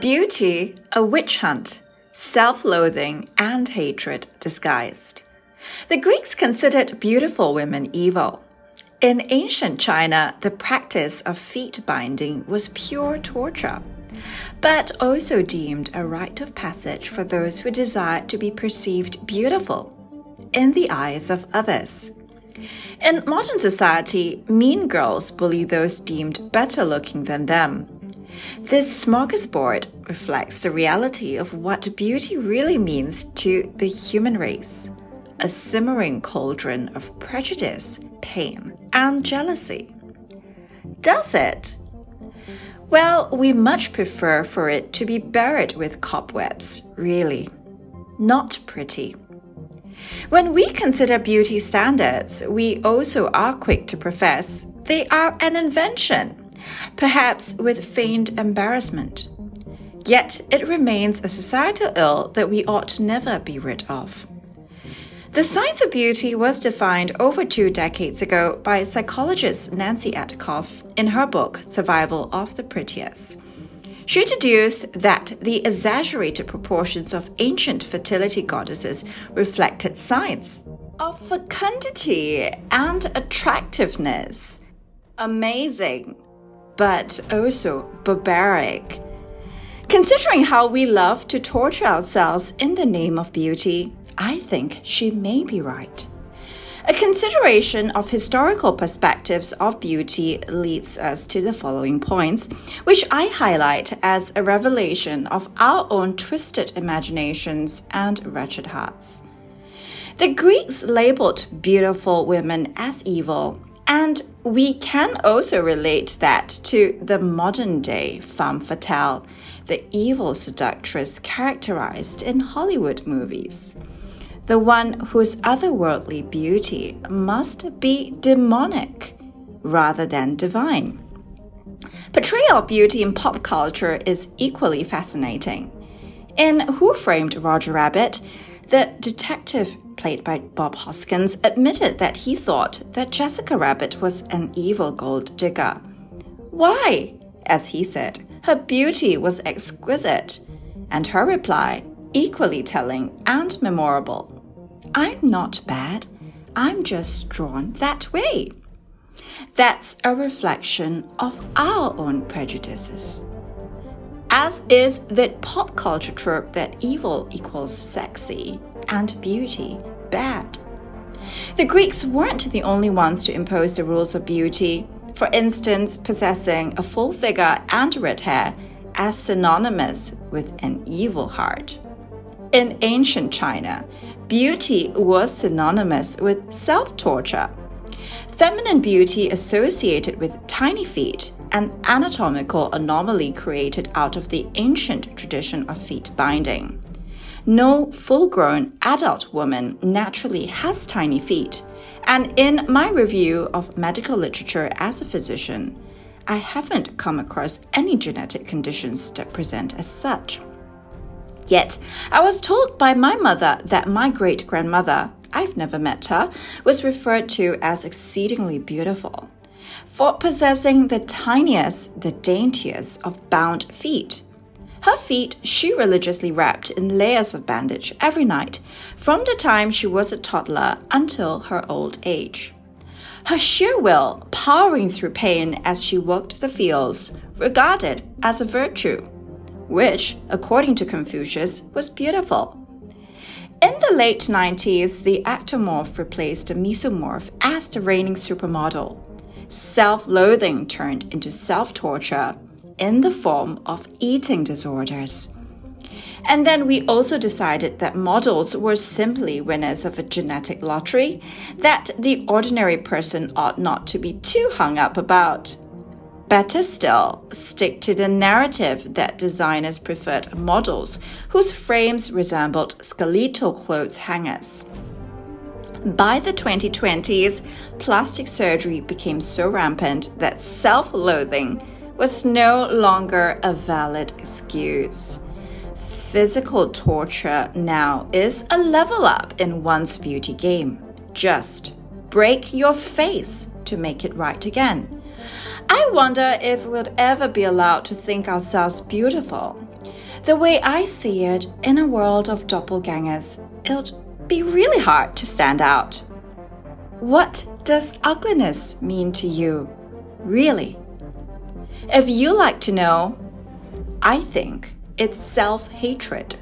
Beauty, a witch hunt, self loathing, and hatred disguised. The Greeks considered beautiful women evil. In ancient China, the practice of feet binding was pure torture, but also deemed a rite of passage for those who desired to be perceived beautiful in the eyes of others. In modern society, mean girls bully those deemed better looking than them. This smorgasbord reflects the reality of what beauty really means to the human race a simmering cauldron of prejudice, pain, and jealousy. Does it? Well, we much prefer for it to be buried with cobwebs, really. Not pretty. When we consider beauty standards, we also are quick to profess they are an invention, perhaps with feigned embarrassment. Yet it remains a societal ill that we ought never be rid of. The science of beauty was defined over two decades ago by psychologist Nancy Etcoff in her book Survival of the Prettiest. She deduced that the exaggerated proportions of ancient fertility goddesses reflected signs of fecundity and attractiveness. Amazing, but also barbaric. Considering how we love to torture ourselves in the name of beauty, I think she may be right. A consideration of historical perspectives of beauty leads us to the following points, which I highlight as a revelation of our own twisted imaginations and wretched hearts. The Greeks labeled beautiful women as evil, and we can also relate that to the modern day femme fatale, the evil seductress characterized in Hollywood movies the one whose otherworldly beauty must be demonic rather than divine. Portrayal of beauty in pop culture is equally fascinating. In Who Framed Roger Rabbit, the detective played by Bob Hoskins admitted that he thought that Jessica Rabbit was an evil gold digger. Why? As he said, her beauty was exquisite, and her reply, equally telling and memorable. I'm not bad. I'm just drawn that way. That's a reflection of our own prejudices. As is the pop culture trope that evil equals sexy and beauty bad. The Greeks weren't the only ones to impose the rules of beauty, for instance, possessing a full figure and red hair as synonymous with an evil heart. In ancient China, beauty was synonymous with self torture. Feminine beauty associated with tiny feet, an anatomical anomaly created out of the ancient tradition of feet binding. No full grown adult woman naturally has tiny feet, and in my review of medical literature as a physician, I haven't come across any genetic conditions that present as such. Yet, I was told by my mother that my great grandmother, I've never met her, was referred to as exceedingly beautiful for possessing the tiniest, the daintiest of bound feet. Her feet she religiously wrapped in layers of bandage every night from the time she was a toddler until her old age. Her sheer will powering through pain as she worked the fields, regarded as a virtue which, according to Confucius, was beautiful. In the late 90s, the ectomorph replaced the mesomorph as the reigning supermodel. Self loathing turned into self torture in the form of eating disorders. And then we also decided that models were simply winners of a genetic lottery that the ordinary person ought not to be too hung up about. Better still, stick to the narrative that designers preferred models whose frames resembled skeletal clothes hangers. By the 2020s, plastic surgery became so rampant that self loathing was no longer a valid excuse. Physical torture now is a level up in one's beauty game. Just break your face to make it right again. I wonder if we'd ever be allowed to think ourselves beautiful. The way I see it, in a world of doppelgangers, it'd be really hard to stand out. What does ugliness mean to you, really? If you like to know, I think it's self hatred.